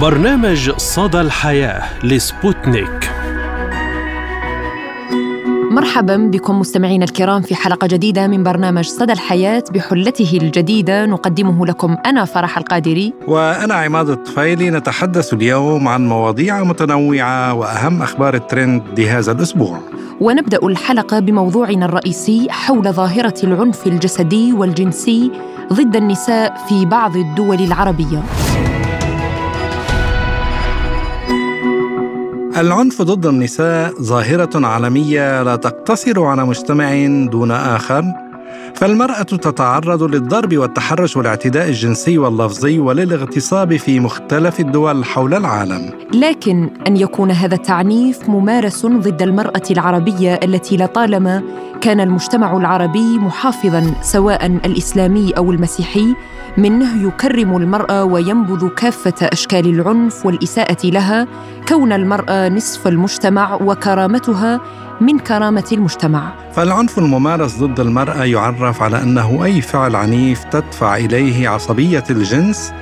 برنامج صدى الحياة لسبوتنيك. مرحبا بكم مستمعينا الكرام في حلقة جديدة من برنامج صدى الحياة بحلته الجديدة. نقدمه لكم أنا فرح القادري. وأنا عماد الطفيلي. نتحدث اليوم عن مواضيع متنوعة وأهم أخبار الترند لهذا الأسبوع. ونبدأ الحلقة بموضوعنا الرئيسي حول ظاهرة العنف الجسدي والجنسي ضد النساء في بعض الدول العربية. العنف ضد النساء ظاهرة عالمية لا تقتصر على مجتمع دون آخر فالمرأة تتعرض للضرب والتحرش والاعتداء الجنسي واللفظي وللاغتصاب في مختلف الدول حول العالم. لكن أن يكون هذا التعنيف ممارس ضد المرأة العربية التي لطالما كان المجتمع العربي محافظا سواء الإسلامي أو المسيحي منه يكرم المراه وينبذ كافة أشكال العنف والإساءة لها كون المراه نصف المجتمع وكرامتها من كرامة المجتمع. فالعنف الممارس ضد المراه يعرف على أنه أي فعل عنيف تدفع إليه عصبية الجنس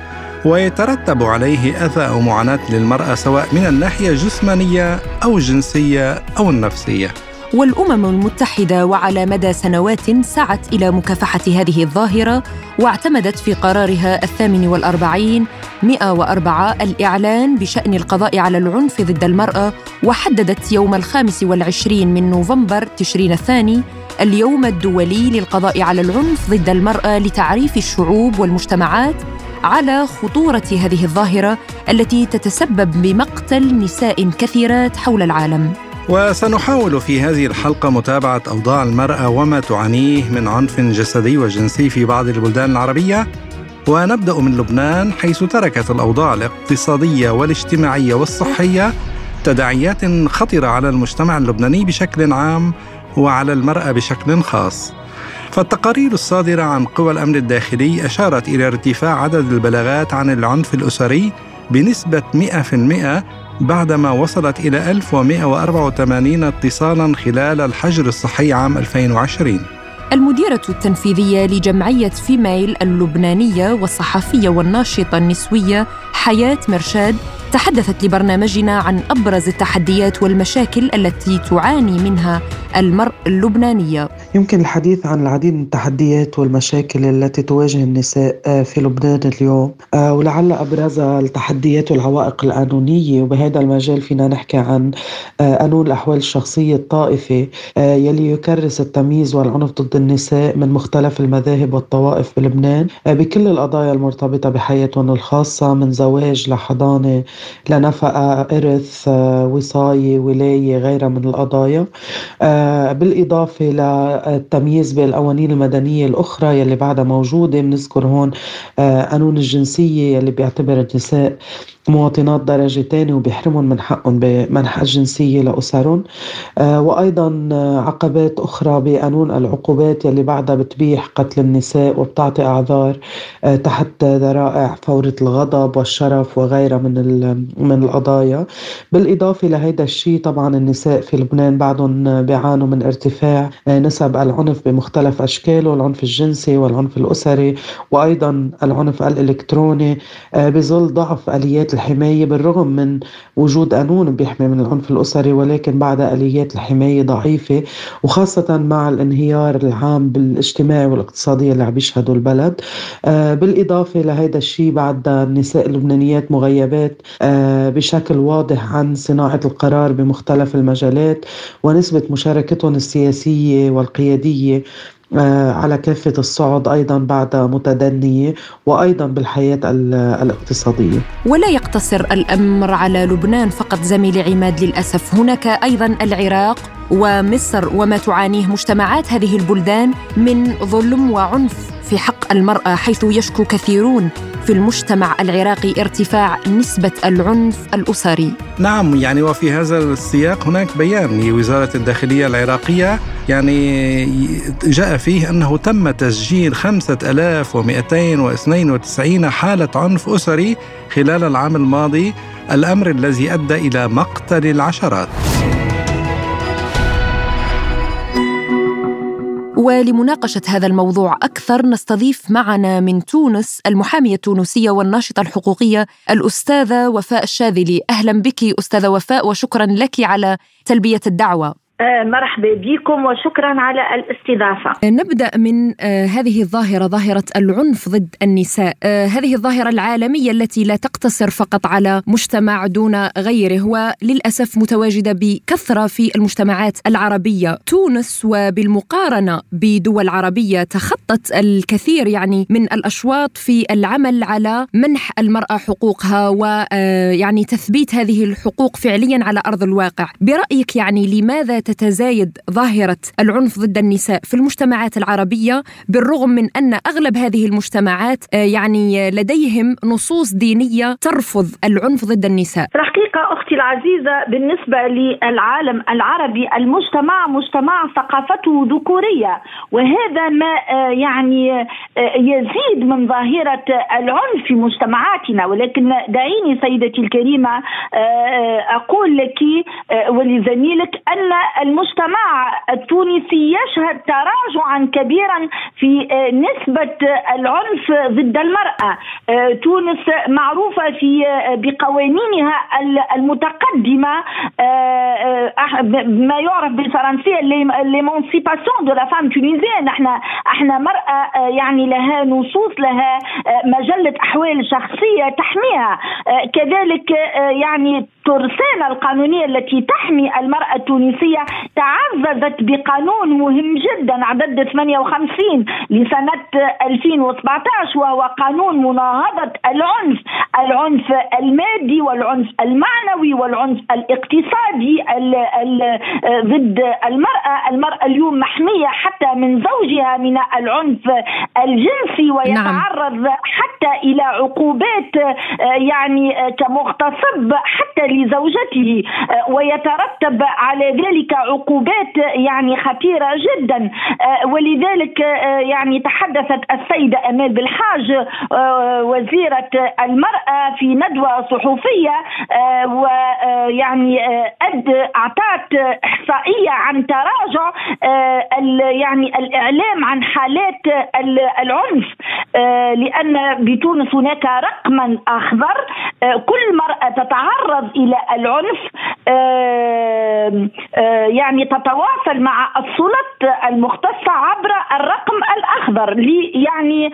ويترتب عليه أذى أو معاناة للمراه سواء من الناحية الجسمانيه أو الجنسيه أو النفسية. والأمم المتحدة وعلى مدى سنوات سعت إلى مكافحة هذه الظاهرة واعتمدت في قرارها الثامن والأربعين 104 الإعلان بشأن القضاء على العنف ضد المرأة وحددت يوم الخامس والعشرين من نوفمبر تشرين الثاني اليوم الدولي للقضاء على العنف ضد المرأة لتعريف الشعوب والمجتمعات على خطورة هذه الظاهرة التي تتسبب بمقتل نساء كثيرات حول العالم. وسنحاول في هذه الحلقة متابعة أوضاع المرأة وما تعانيه من عنف جسدي وجنسي في بعض البلدان العربية ونبدأ من لبنان حيث تركت الأوضاع الاقتصادية والاجتماعية والصحية تداعيات خطرة على المجتمع اللبناني بشكل عام وعلى المرأة بشكل خاص. فالتقارير الصادرة عن قوى الأمن الداخلي أشارت إلى ارتفاع عدد البلاغات عن العنف الأسري بنسبة 100% بعدما وصلت إلى 1184 اتصالا خلال الحجر الصحي عام 2020 المديرة التنفيذية لجمعية فيميل اللبنانية والصحفية والناشطة النسوية حياة مرشاد تحدثت لبرنامجنا عن أبرز التحديات والمشاكل التي تعاني منها المراه اللبنانية. يمكن الحديث عن العديد من التحديات والمشاكل التي تواجه النساء آه، في لبنان اليوم آه، ولعل ابرزها التحديات والعوائق القانونيه وبهذا المجال فينا نحكي عن آه، قانون الأحوال الشخصية الطائفي يلي يكرس التمييز والعنف ضد النساء من مختلف المذاهب والطوائف بلبنان بكل القضايا المرتبطة بحياتهم الخاصة من زواج لحضانة لنفقة إرث وصاية ولاية غيرها من القضايا. آه، بالإضافة للتمييز بالقوانين المدنية الأخرى يلي بعدها موجودة بنذكر هون آه، قانون الجنسية يلي بيعتبر النساء مواطنات درجة تانية وبيحرمهم من حقهم بمنح الجنسية لأسرهم. آه وأيضا عقبات أخرى بقانون العقوبات يلي بعدها بتبيح قتل النساء وبتعطي أعذار آه تحت ذرائع فورة الغضب والشرف وغيرها من من القضايا. بالإضافة لهيدا الشيء طبعا النساء في لبنان بعدهم بيعانوا من ارتفاع آه نسب العنف بمختلف أشكاله العنف الجنسي والعنف الأسري وأيضا العنف الإلكتروني آه بظل ضعف آليات الحماية بالرغم من وجود قانون بيحمي من العنف الأسري ولكن بعد آليات الحماية ضعيفة وخاصة مع الانهيار العام بالاجتماعي والاقتصادي اللي عم يشهده البلد. آه بالإضافة لهذا الشيء بعد النساء اللبنانيات مغيبات آه بشكل واضح عن صناعة القرار بمختلف المجالات ونسبة مشاركتهم السياسية والقيادية. على كافة الصعد أيضا بعد متدنية وأيضا بالحياة الاقتصادية. ولا يقتصر الأمر على لبنان فقط زميلي عماد للأسف. هناك أيضا العراق ومصر وما تعانيه مجتمعات هذه البلدان من ظلم وعنف. في حق المرأة حيث يشكو كثيرون في المجتمع العراقي ارتفاع نسبة العنف الأسري. نعم يعني وفي هذا السياق هناك بيان. لوزارة الداخلية العراقية يعني جاء فيه أنه تم تسجيل 5292 حالة عنف أسري خلال العام الماضي الأمر الذي أدى إلى مقتل العشرات. ولمناقشة هذا الموضوع أكثر نستضيف معنا من تونس المحامية التونسية والناشطة الحقوقية الأستاذة وفاء الشاذلي. أهلا بك أستاذة وفاء وشكرا لك على تلبية الدعوة. مرحبا بكم وشكرا على الاستضافة. نبدأ من آه، هذه الظاهرة ظاهرة العنف ضد النساء، آه، هذه الظاهرة العالمية التي لا تقتصر فقط على مجتمع دون غيره وللأسف متواجدة بكثرة في المجتمعات العربية، تونس وبالمقارنة بدول عربية تخطت الكثير يعني من الأشواط في العمل على منح المرأة حقوقها ويعني تثبيت هذه الحقوق فعليا على أرض الواقع، برأيك يعني لماذا تتزايد ظاهرة العنف ضد النساء في المجتمعات العربية بالرغم من أن أغلب هذه المجتمعات آه، يعني لديهم نصوص دينية ترفض العنف ضد النساء. الحقيقة أختي العزيزة بالنسبة للعالم العربي المجتمع مجتمع ثقافته ذكورية وهذا ما آه، يعني آه، يزيد من ظاهرة العنف في مجتمعاتنا. ولكن دعيني سيدتي الكريمة أقول لك ولزميلك أن المجتمع التونسي يشهد تراجعا كبيرا في آه، نسبة العنف ضد المرأة. آه، تونس معروفة في آه، بقوانينها المتقدمة ما يعرف بالفرنسية l'émancipation de la femme إحنا إحنا مرأة يعني لها نصوص لها مجلة أحوال شخصية تحميها. كذلك يعني ترسانة القانونية التي تحمي المرأة التونسية تعززت بقانون مهم جدا عدد 58 لسنة 2017 وهو قانون مناهضة العنف العنف المادي والعنف المعنوي والعنف الاقتصادي ضد المرأة المرأة اليوم محمية حتى من زوجها من العنف الجنسي ويتعرض نعم. حتى إلى عقوبات يعني كمغتصب حتى لزوجته ويترتب على ذلك عقوبات يعني خطيرة جدا. آه، ولذلك آه، يعني تحدثت السيدة أمال بالحاج آه، وزيرة المرأة في ندوة صحفية ويعني اعطت إحصائية عن تراجع يعني الإعلام عن حالات العنف. لأن بتونس هناك رقما أخضر. كل مرأة تتعرض إلى العنف يعني تتواصل مع السلط المختصة عبر الرقم الأخضر يعني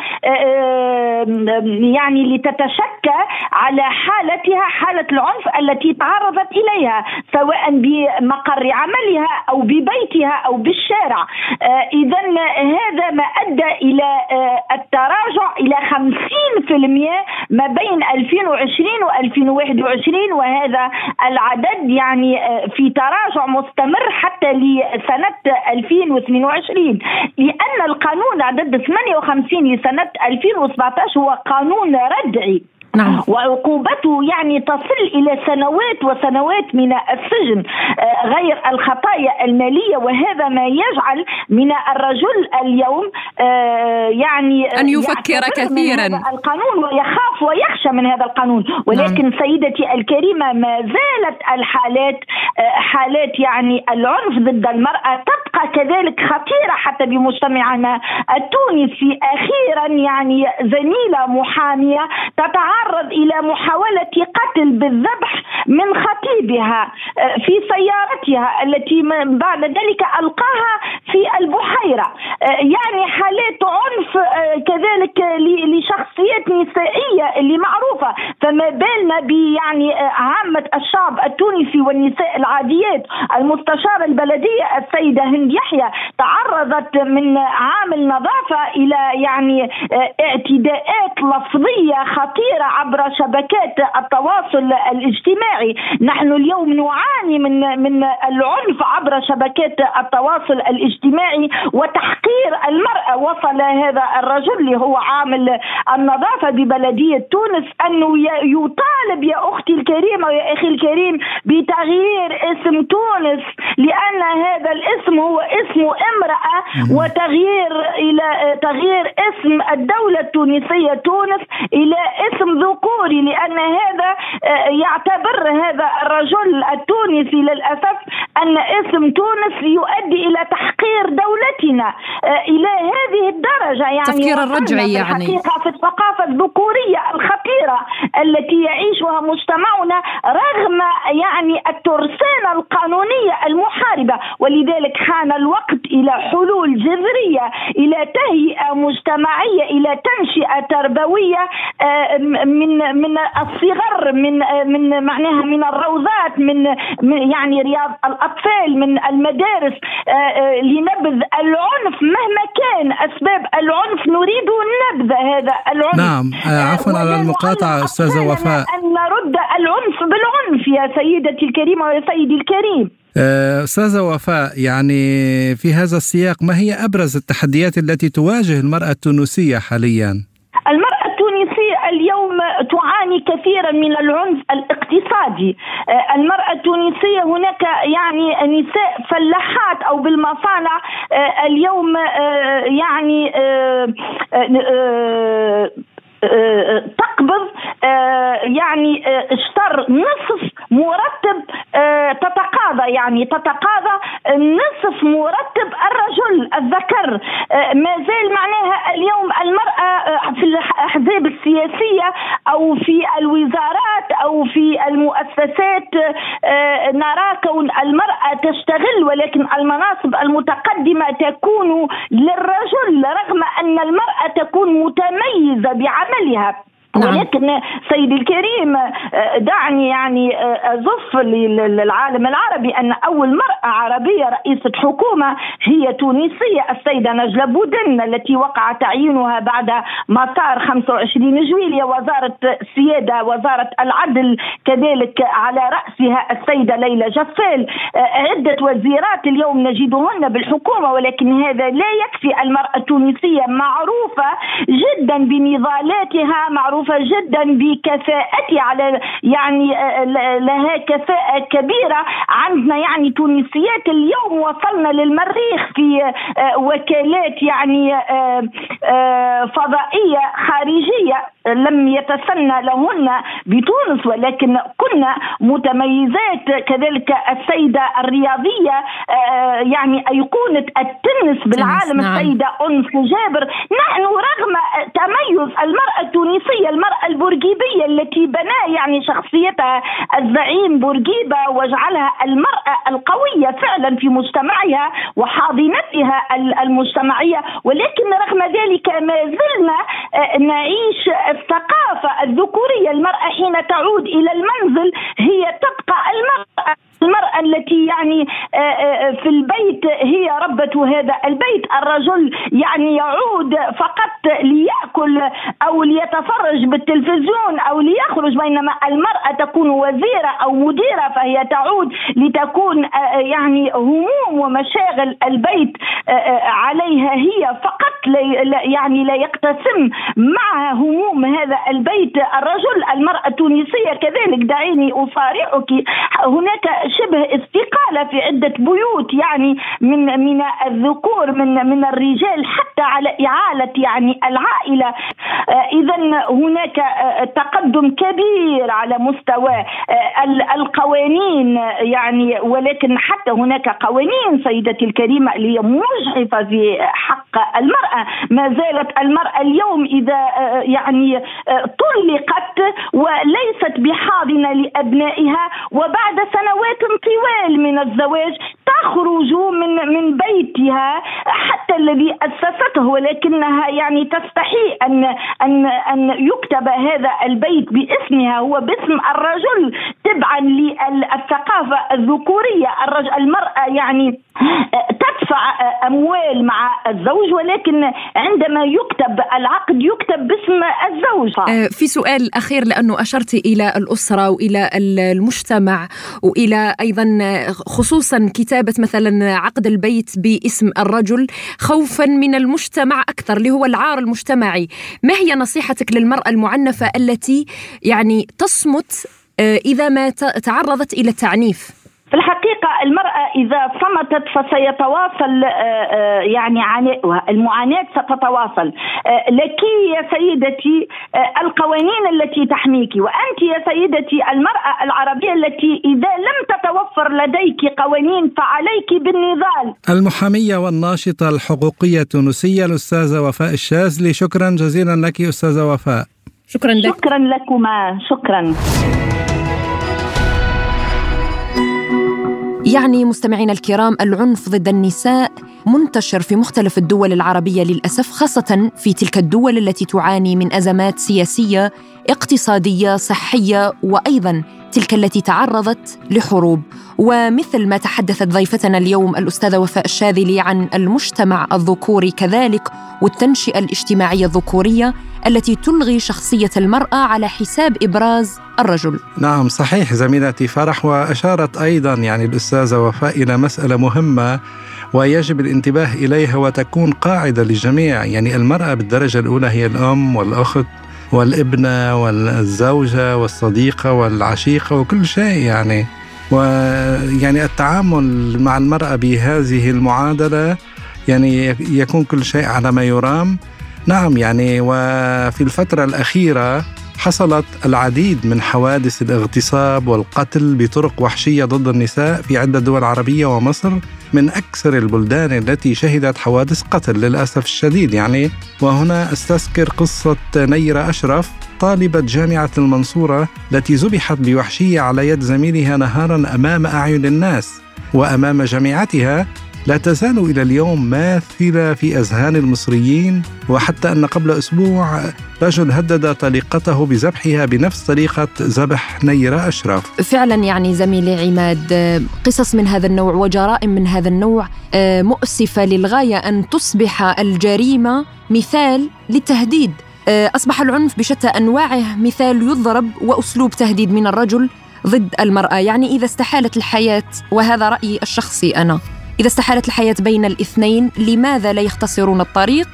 يعني لتتشكى على حالتها حالة العنف التي تعرضت إليها سواء بمقر عملها أو ببيتها أو بالشارع. آه، إذا هذا ما أدى إلى آه، التراجع إلى 50% ما بين 2020 و 2021 وهذا العدد يعني آه، في تراجع مستمر حتى لسنة 2022 لأن القانون عدد 58 لسنة 2017 هو قانون ردعي. نعم. وعقوبته يعني تصل إلى سنوات وسنوات من السجن آه، غير الخطايا المالية وهذا ما يجعل من الرجل اليوم آه، يعني أن يفكر كثيرا القانون ويخاف ويخشى من هذا القانون ولكن نعم. سيدتي الكريمة ما زالت الحالات آه، حالات يعني العنف ضد المرأة تبقى كذلك خطيرة حتى بمجتمعنا التونسي أخيرا يعني زميلة محامية تتعرض تعرض إلى محاولة قتل بالذبح من خطيبها آه، في سيارتها التي بعد ذلك ألقاها في البحيرة. آه، يعني حالات عنف آه، كذلك لشخصيات نسائية اللي معروفه فما بالنا يعني عامة الشعب التونسي والنساء العاديات. المستشاره البلديه السيدة هند يحيى تعرضت من عامل نظافة إلى يعني اعتداءات لفظية خطيرة عبر شبكات التواصل الاجتماعي. نحن اليوم نعاني من من العنف عبر شبكات التواصل الاجتماعي وتحقير المرأة. وصل هذا الرجل اللي هو عامل النظافة ببلدية تونس أنه يطالب يا أختي الكريمة ويا أخي الكريم بتغيير اسم تونس لأن هذا الاسم هو اسم امرأة وتغيير إلى تغيير اسم الدولة التونسية تونس إلى اسم ذكوري لأن هذا آه، يعتبر هذا الرجل التونسي للأسف أن اسم تونس يؤدي إلى تحقير دولته ثقافتنا إلى هذه الدرجة يعني التفكير الرجعي يعني. الحقيقة في الثقافة الذكورية الخطيرة التي يعيشها مجتمعنا رغم يعني الترسانة القانونية المحاربة ولذلك حان الوقت إلى حلول جذرية إلى تهيئة مجتمعية إلى تنشئة تربوية آه، من من الصغر من آه، من معناها من الروضات من يعني رياض الأطفال من المدارس آه، لنبذ العنف مهما كان. أسباب العنف نريد نبذ هذا العنف. نعم عفوا على المقاطعة أستاذة وفاء. أن نرد العنف بالعنف يا سيدتي الكريمة ويا سيدي الكريم. أستاذة وفاء يعني في هذا السياق ما هي أبرز التحديات التي تواجه المرأة التونسية حاليا؟ تعاني كثيرا من العنف الاقتصادي. آه، المرأة التونسية هناك يعني نساء فلاحات أو بالمصانع آه، اليوم آه، يعني تقبض يعني اشتر نصف مرتب تتقاضى يعني تتقاضى نصف مرتب الرجل الذكر. ما زال معناها اليوم المرأة في الأحزاب السياسية أو في الوزارات أو في المؤسسات نرى كون المرأة تشتغل ولكن المناصب المتقدمة تكون للرجل رغم أن المرأة تكون متميزة بعملها. نعم. ولكن سيدي الكريم آه، دعني يعني آه، أزف للعالم العربي أن أول مرأة عربية رئيسة حكومة هي تونسية السيدة نجلة بودن التي وقع تعيينها بعد مسار 25 جويلية وزارة السيادة وزارة العدل كذلك على رأسها السيدة ليلى جفال آه، عدة وزيرات اليوم نجدهن بالحكومة ولكن هذا لا يكفي المرأة التونسية معروفة جدا بنضالاتها معروفة جدا بكفاءتها على يعني آه، لها كفاءة كبيرة عندنا يعني تونسيات اليوم وصلنا للمريخ في آه، وكالات يعني آه، فضائية خارجية. لم يتسنى لهن بتونس ولكن كنا متميزات كذلك السيدة الرياضية يعني أيقونة التنس بالعالم نعم. السيدة أنس جابر نحن رغم تميز المرأة التونسية المرأة البورقيبية التي بنى يعني شخصيتها الزعيم بورقيبة وجعلها المرأة القوية فعلا في مجتمعها وحاضنتها المجتمعية ولكن رغم ذلك ما زلنا آه، نعيش الثقافة الذكورية المرأة حين تعود إلى المنزل هي تبقى يعني آه، آه، في البيت هي ربة هذا البيت. الرجل يعني يعود فقط ليأكل أو ليتفرج بالتلفزيون أو ليخرج بينما المرأة تكون وزيرة أو مديرة فهي تعود لتكون آه، يعني هموم ومشاغل البيت عليها هي فقط. يعني لا يقتسم معها هموم هذا البيت. الرجل المرأة التونسية كذلك دعيني أصارحك هناك شبه استقالة في عدة بيوت يعني من من الذكور من من الرجال حتى على إعالة يعني العائلة. آه، إذا هناك آه، تقدم كبير على مستوى آه، القوانين يعني ولكن حتى هناك قوانين سيدتي الكريمة اللي مجحفة في حق المرأة. ما زالت المرأة اليوم إذا يعني طلقت وليست بحاضنة لأبنائها وبعد سنوات طوال من الزواج تخرج من من بيتها حتى الذي أسسته. ولكنها يعني تستحي أن أن أن يكتب هذا البيت باسمها. هو باسم الرجل تبعا للثقافة الذكورية. المرأة يعني تدفع أموال مع الزوج. ولكن عندما يكتب العقد يكتب باسم الزوج. آه، في سؤال أخير لأنه أشرت إلى الأسرة وإلى المجتمع وإلى أيضا خصوصا كتابة مثلا عقد البيت باسم الرجل خوفا من المجتمع أكثر اللي هو العار المجتمعي. ما هي نصيحتك للمرأة المعنفة التي يعني تصمت آه، إذا ما تعرضت إلى التعنيف؟ في الحقيقة المرأة إذا صمتت فسيتواصل آه، آه، يعني عناءها المعاناة ستتواصل. آه، لك يا سيدتي القوانين التي تحميك وأنت يا سيدتي المرأة العربية التي إذا لم تتوفر لديك قوانين فعليك بالنضال. المحامية والناشطة الحقوقية التونسية الأستاذة وفاء الشاذلي. شكرا جزيلا لك أستاذة وفاء. شكرا لك. شكرا لكما. شكرا. يعني مستمعينا الكرام العنف ضد النساء منتشر في مختلف الدول العربية للأسف خاصة في تلك الدول التي تعاني من أزمات سياسية اقتصادية صحية وأيضا تلك التي تعرضت لحروب. ومثل ما تحدثت ضيفتنا اليوم الأستاذة وفاء الشاذلي عن المجتمع الذكوري كذلك والتنشئة الاجتماعية الذكورية التي تلغي شخصية المرأة على حساب إبراز الرجل. نعم صحيح زميلتي فرح وأشارت أيضا يعني الأستاذة وفاء إلى مسألة مهمة ويجب الانتباه إليها وتكون قاعدة للجميع، يعني المرأة بالدرجة الأولى هي الأم والأخت. والابنه والزوجة والصديقة والعشيقة وكل شيء يعني. ويعني التعامل مع المرأة بهذه المعادلة يعني يكون كل شيء على ما يرام. نعم يعني وفي الفترة الأخيرة حصلت العديد من حوادث الاغتصاب والقتل بطرق وحشية ضد النساء في عدة دول عربية ومصر من أكثر البلدان التي شهدت حوادث قتل للأسف الشديد. يعني وهنا أستذكر قصة نيره أشرف طالبة جامعة المنصورة التي ذبحت بوحشية على يد زميلها نهارا أمام أعين الناس وأمام جامعتها لا تزال إلى اليوم ماثلة في أذهان المصريين وحتى أن قبل أسبوع رجل هدد طليقته بذبحها بنفس طريقة ذبح نيرة أشرف. فعلا يعني زميلي عماد قصص من هذا النوع وجرائم من هذا النوع آه، مؤسفة للغاية أن تصبح الجريمة مثال للتهديد. آه، أصبح العنف بشتى أنواعه مثال يضرب وأسلوب تهديد من الرجل ضد المرأة. يعني إذا استحالت الحياة وهذا رأيي الشخصي أنا. إذا استحالت الحياة بين الاثنين لماذا لا يختصرون الطريق؟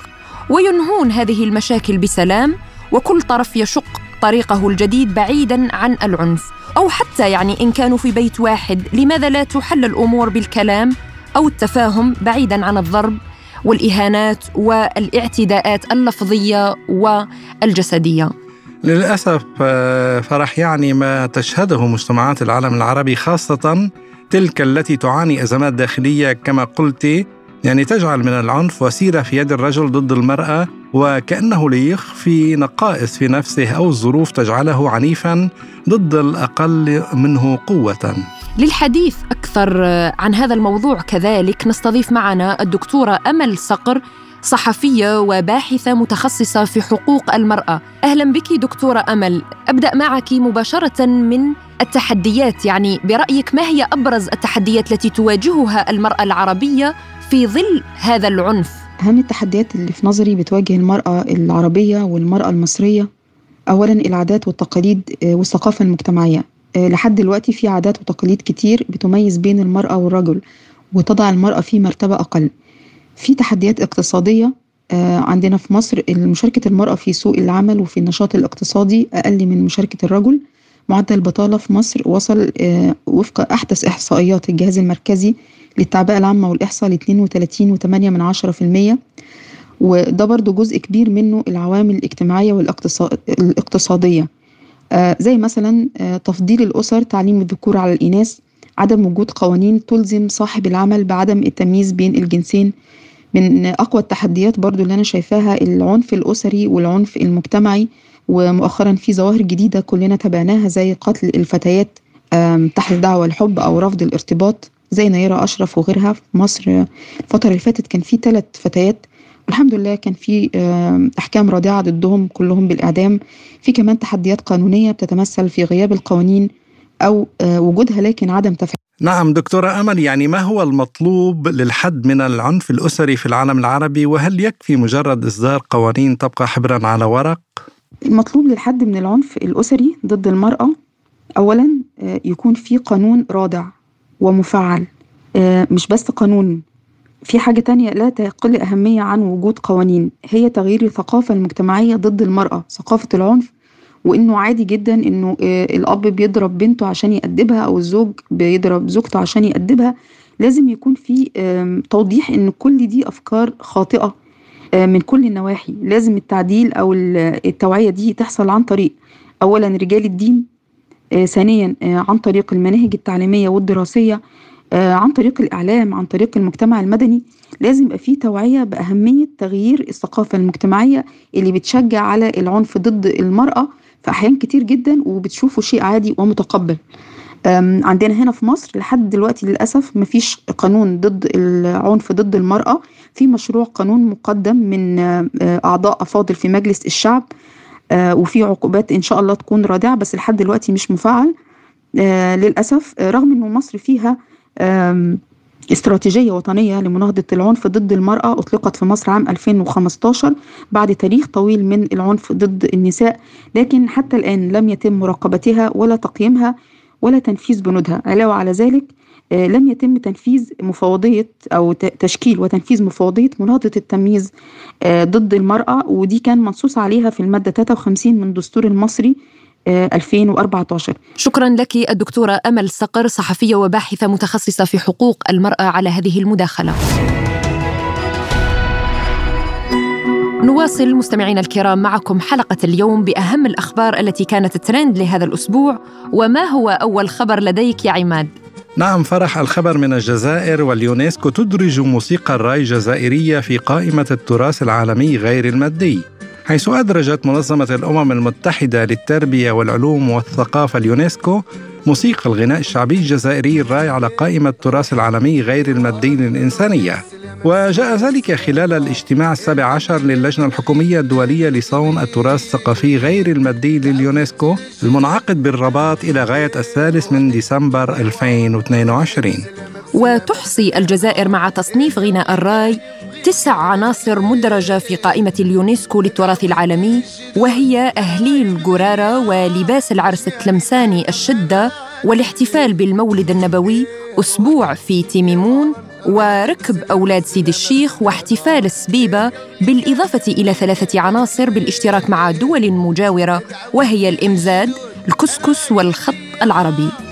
وينهون هذه المشاكل بسلام وكل طرف يشق طريقه الجديد بعيدا عن العنف. أو حتى يعني إن كانوا في بيت واحد لماذا لا تحل الأمور بالكلام أو التفاهم بعيدا عن الضرب والإهانات والاعتداءات اللفظية والجسدية؟ للأسف آه، فرح يعني ما تشهده مجتمعات العالم العربي خاصة تلك التي تعاني أزمات داخلية كما قلت يعني تجعل من العنف وسيلة في يد الرجل ضد المرأة وكأنه ليخفي نقائص في نفسه أو الظروف تجعله عنيفا ضد الأقل منه قوة. للحديث أكثر عن هذا الموضوع كذلك نستضيف معنا الدكتورة أمل صقر صحفية وباحثة متخصصة في حقوق المرأة. أهلا بك دكتورة أمل، أبدأ معك مباشرة من التحديات يعني برأيك ما هي أبرز التحديات التي تواجهها المرأة العربية في ظل هذا العنف؟ اهم التحديات اللي في نظري بتواجه المرأة العربية والمرأة المصرية اولا العادات والتقاليد آه، والثقافة المجتمعية. آه، لحد دلوقتي في عادات وتقاليد كتير بتميز بين المرأة والرجل وتضع المرأة في مرتبة أقل. في تحديات اقتصادية آه، عندنا في مصر مشاركة المرأة في سوق العمل وفي النشاط الاقتصادي أقل من مشاركة الرجل. معدل البطالة في مصر وصل آه، وفق أحدث إحصائيات الجهاز المركزي للتعبئة العامة والإحصاء ل 32.8 من عشرة في المية. وده برضو جزء كبير منه العوامل الاجتماعية والاقتصادية آه، زي مثلا آه، تفضيل الأسر تعليم الذكور على الإناث عدم وجود قوانين تلزم صاحب العمل بعدم التمييز بين الجنسين. من أقوى التحديات برضو اللي أنا شايفاها العنف الأسري والعنف المجتمعي. ومؤخرا في ظواهر جديدة كلنا تابعناها زي قتل الفتيات تحت دعوة الحب أو رفض الارتباط زي نيرة أشرف وغيرها في مصر. الفترة اللي فاتت كان في ثلاث فتيات. والحمد لله كان في أحكام رادعة ضدهم كلهم بالإعدام. في كمان تحديات قانونية بتتمثل في غياب القوانين أو آه، وجودها لكن عدم تفعيل نعم دكتورة أمل يعني ما هو المطلوب للحد من العنف الأسري في العالم العربي؟ وهل يكفي مجرد إصدار قوانين تبقى حبرا على ورق؟ المطلوب للحد من العنف الأسري ضد المرأة أولا آه، يكون في قانون رادع ومفعل آه، مش بس قانون. في حاجة تانية لا تقل أهمية عن وجود قوانين هي تغيير الثقافة المجتمعية ضد المرأة ثقافة العنف وإنه عادي جدا إنه آه، الأب بيضرب بنته عشان يأدبها أو الزوج بيضرب زوجته عشان يأدبها. لازم يكون في توضيح إن كل دي أفكار خاطئة. آه، من كل النواحي. لازم التعديل أو التوعية دي تحصل عن طريق اولا رجال الدين آه، ثانيا عن طريق المناهج التعليمية والدراسية عن طريق الإعلام عن طريق المجتمع المدني. لازم يبقى في توعية بأهمية تغيير الثقافة المجتمعية اللي بتشجع على العنف ضد المرأة في أحيان كتير جدا وبتشوفه شيء عادي ومتقبل. عندنا هنا في مصر لحد دلوقتي للأسف مفيش قانون ضد العنف ضد المرأة. في مشروع قانون مقدم من آه، أعضاء أفاضل في مجلس الشعب آه، وفي عقوبات إن شاء الله تكون رادعة بس لحد دلوقتي مش مفعل. آه، للأسف رغم أنه مصر فيها استراتيجية وطنية لمناهضة العنف ضد المرأة أطلقت في مصر عام 2015 بعد تاريخ طويل من العنف ضد النساء لكن حتى الآن لم يتم مراقبتها ولا تقييمها. ولا تنفيذ بنودها. علاوة على ذلك آه، لم يتم تنفيذ مفوضية أو تشكيل وتنفيذ مفوضية مناهضة التمييز آه، ضد المرأة ودي كان منصوص عليها في المادة 53 من الدستور المصري 2014 آه، شكرا لك الدكتورة أمل صقر صحفية وباحثة متخصصة في حقوق المرأة على هذه المداخلة. نواصل مستمعينا الكرام معكم حلقة اليوم بأهم الأخبار التي كانت ترند لهذا الأسبوع وما هو أول خبر لديك يا عماد؟ نعم فرح الخبر من الجزائر واليونسكو تدرج موسيقى الراي الجزائرية في قائمة التراث العالمي غير المادي حيث أدرجت منظمة الأمم المتحدة للتربية والعلوم والثقافة اليونسكو موسيقى الغناء الشعبي الجزائري الراي على قائمة التراث العالمي غير المادي للإنسانية وجاء ذلك خلال الاجتماع السابع عشر للجنة الحكومية الدولية لصون التراث الثقافي غير المادي لليونسكو المنعقد بالرباط إلى غاية الثالث من ديسمبر 2022 وتحصي الجزائر مع تصنيف غناء الراي تسع عناصر مدرجة في قائمة اليونسكو للتراث العالمي وهي أهليل جرارة ولباس العرس التلمساني الشدة والاحتفال بالمولد النبوي أسبوع في تيميمون وركب أولاد سيد الشيخ واحتفال السبيبة بالإضافة إلى ثلاثة عناصر بالاشتراك مع دول مجاورة وهي الإمزاد الكسكس والخط العربي.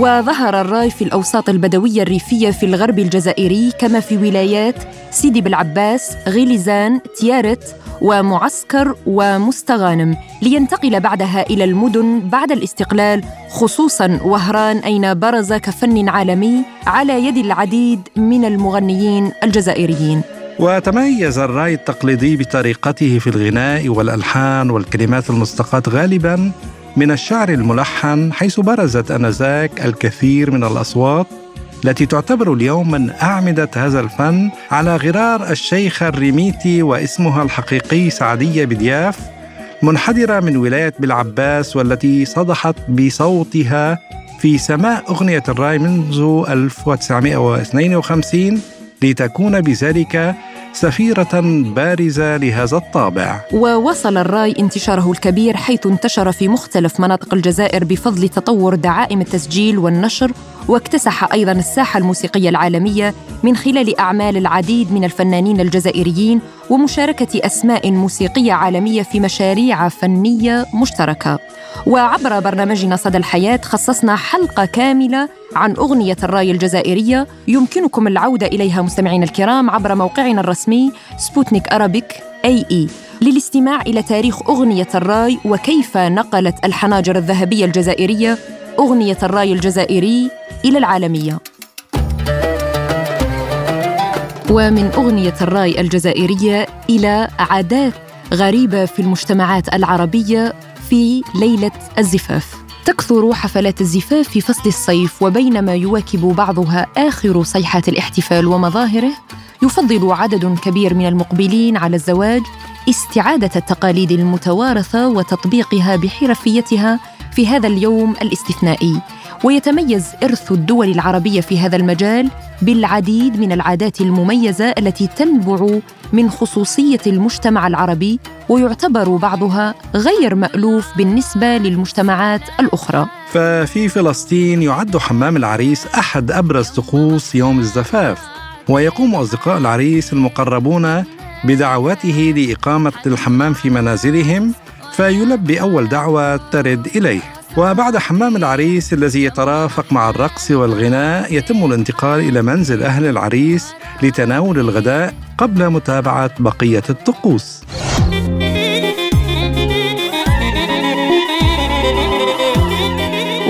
وظهر الراي في الأوساط البدوية الريفية في الغرب الجزائري كما في ولايات سيدي بالعباس غيليزان تيارت ومعسكر ومستغانم. لينتقل بعدها إلى المدن بعد الاستقلال خصوصا وهران أين برز كفن عالمي على يد العديد من المغنيين الجزائريين. وتميز الراي التقليدي بطريقته في الغناء والألحان والكلمات المستقاة غالبا من الشعر الملحن حيث برزت آنذاك الكثير من الأصوات التي تعتبر اليوم من أعمدة هذا الفن على غرار الشيخه الريميتي واسمها الحقيقي سعديه بدياف منحدرة من ولاية بالعباس والتي صدحت بصوتها في سماء أغنية الراي منذ 1952 لتكون بذلك سفيرة بارزة لهذا الطابع. ووصل الرأي انتشاره الكبير حيث انتشر في مختلف مناطق الجزائر بفضل تطور دعائم التسجيل والنشر واكتسح أيضا الساحة الموسيقية العالمية من خلال أعمال العديد من الفنانين الجزائريين ومشاركة أسماء موسيقية عالمية في مشاريع فنية مشتركة. وعبر برنامجنا صدى الحياة خصصنا حلقة كاملة عن أغنية الراي الجزائرية يمكنكم العودة إليها مستمعينا الكرام عبر موقعنا الرسمي Sputnik Arabic AE للاستماع إلى تاريخ أغنية الراي وكيف نقلت الحناجر الذهبية الجزائرية أغنية الراي الجزائري إلى العالمية. ومن أغنية الرأي الجزائرية إلى عادات غريبة في المجتمعات العربية في ليلة الزفاف. تكثر حفلات الزفاف في فصل الصيف وبينما يواكب بعضها آخر صيحات الاحتفال ومظاهره يفضل عدد كبير من المقبلين على الزواج استعادة التقاليد المتوارثة وتطبيقها بحرفيتها في هذا اليوم الاستثنائي. ويتميز إرث الدول العربية في هذا المجال بالعديد من العادات المميزة التي تنبع من خصوصية المجتمع العربي ويعتبر بعضها غير مألوف بالنسبة للمجتمعات الأخرى. ففي فلسطين يعد حمام العريس أحد أبرز طقوس يوم الزفاف ويقوم أصدقاء العريس المقربون بدعوته لإقامة الحمام في منازلهم فيلبي أول دعوة ترد إليه. وبعد حمام العريس الذي يترافق مع الرقص والغناء يتم الانتقال إلى منزل أهل العريس لتناول الغداء قبل متابعة بقية الطقوس.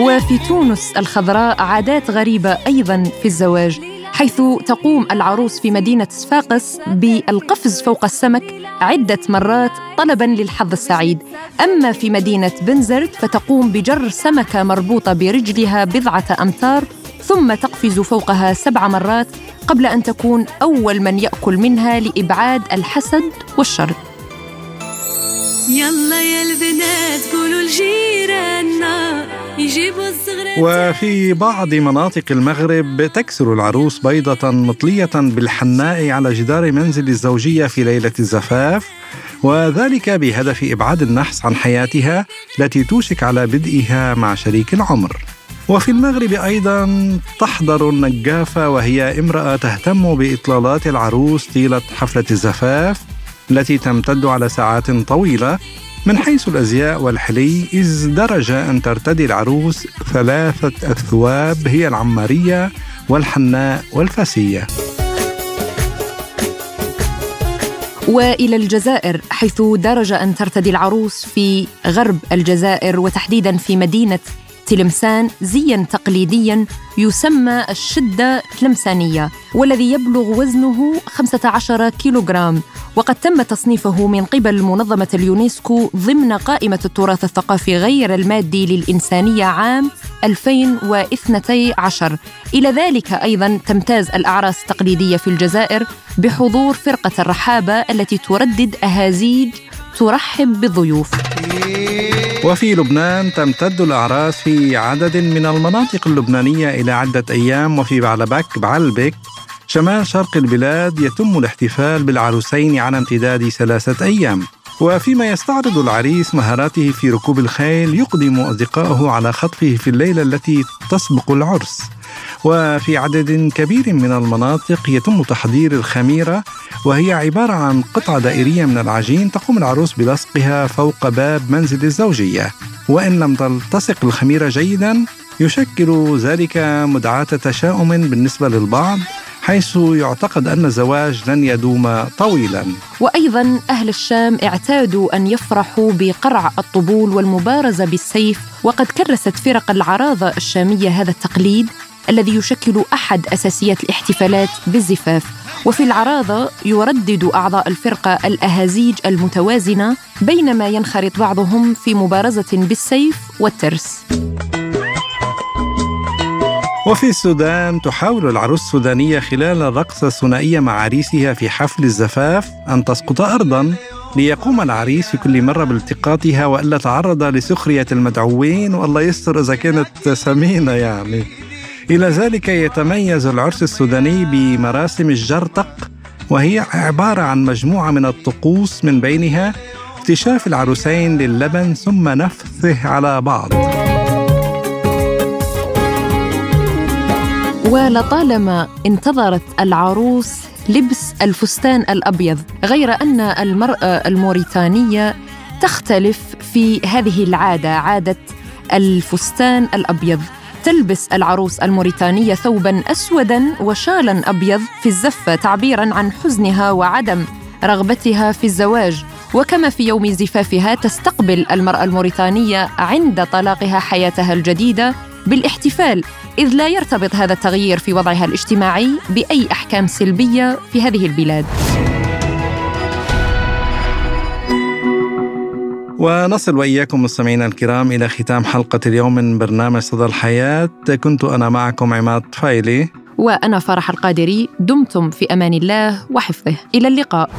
وفي تونس الخضراء عادات غريبة أيضا في الزواج. حيث تقوم العروس في مدينة صفاقس بالقفز فوق السمك عدة مرات طلبا للحظ السعيد. أما في مدينة بنزرت فتقوم بجر سمكة مربوطة برجلها بضعة أمتار ثم تقفز فوقها سبع مرات قبل أن تكون أول من يأكل منها لإبعاد الحسد والشر يلا يا البنات قولوا لجيراننا يجيبوا الصغرات وفي بعض مناطق المغرب تكسر العروس بيضة مطلية بالحناء على جدار منزل الزوجية في ليلة الزفاف وذلك بهدف إبعاد النحس عن حياتها التي توشك على بدئها مع شريك العمر. وفي المغرب أيضا تحضر النجافة وهي امرأة تهتم بإطلالات العروس طيلة حفلة الزفاف التي تمتد على ساعات طويلة من حيث الأزياء والحلي إذ درج أن ترتدي العروس ثلاثة أثواب هي العمارية والحناء والفاسية. وإلى الجزائر حيث درج أن ترتدي العروس في غرب الجزائر وتحديدا في مدينة تلمسان زيا تقليديا يسمى الشدة تلمسانية والذي يبلغ وزنه 15 كيلوغرام. وقد تم تصنيفه من قبل منظمة اليونسكو ضمن قائمة التراث الثقافي غير المادي للإنسانية عام 2012 إلى ذلك أيضا تمتاز الأعراس التقليدية في الجزائر بحضور فرقة الرحابة التي تردد أهازيج ترحب بالضيوف. وفي لبنان تمتد الأعراس في عدد من المناطق اللبنانية إلى عدة أيام وفي بعلبك بعلبك شمال شرق البلاد يتم الاحتفال بالعروسين على امتداد ثلاثة أيام. وفيما يستعرض العريس مهاراته في ركوب الخيل يقدم أصدقائه على خطفه في الليلة التي تسبق العرس. وفي عدد كبير من المناطق يتم تحضير الخميرة وهي عبارة عن قطعة دائرية من العجين تقوم العروس بلصقها فوق باب منزل الزوجية وإن لم تلتصق الخميرة جيدا يشكل ذلك مدعاة تشاؤم بالنسبة للبعض حيث يعتقد أن الزواج لن يدوم طويلا. وأيضا أهل الشام اعتادوا أن يفرحوا بقرع الطبول والمبارزة بالسيف وقد كرست فرق العراضة الشامية هذا التقليد الذي يشكل أحد أساسيات الاحتفالات بالزفاف. وفي العراضة يردد أعضاء الفرقة الأهازيج المتوازنة بينما ينخرط بعضهم في مبارزة بالسيف والترس. وفي السودان تحاول العروس السودانية خلال الرقصة الثنائية مع عريسها في حفل الزفاف أن تسقط أرضا ليقوم العريس في كل مرة بالتقاطها وإلا تعرض لسخرية المدعوين. والله يستر إذا كانت سمينة يعني. إلى ذلك يتميز العرس السوداني بمراسم الجرطق وهي عبارة عن مجموعة من الطقوس من بينها اكتشاف العروسين للبن ثم نفثه على بعض. ولطالما انتظرت العروس لبس الفستان الأبيض غير أن المرأة الموريتانية تختلف في هذه العادة عادة الفستان الأبيض. تلبس العروس الموريتانية ثوبا اسودا وشالا أبيض في الزفه تعبيرا عن حزنها وعدم رغبتها في الزواج. وكما في يوم زفافها تستقبل المرأة الموريتانية عند طلاقها حياتها الجديدة بالاحتفال إذ لا يرتبط هذا التغيير في وضعها الاجتماعي بأي أحكام سلبية في هذه البلاد. ونصل وإياكم مستمعينا الكرام إلى ختام حلقة اليوم من برنامج صدى الحياة. كنت أنا معكم عماد فايلي. وأنا فرح القادري دمتم في أمان الله وحفظه. إلى اللقاء.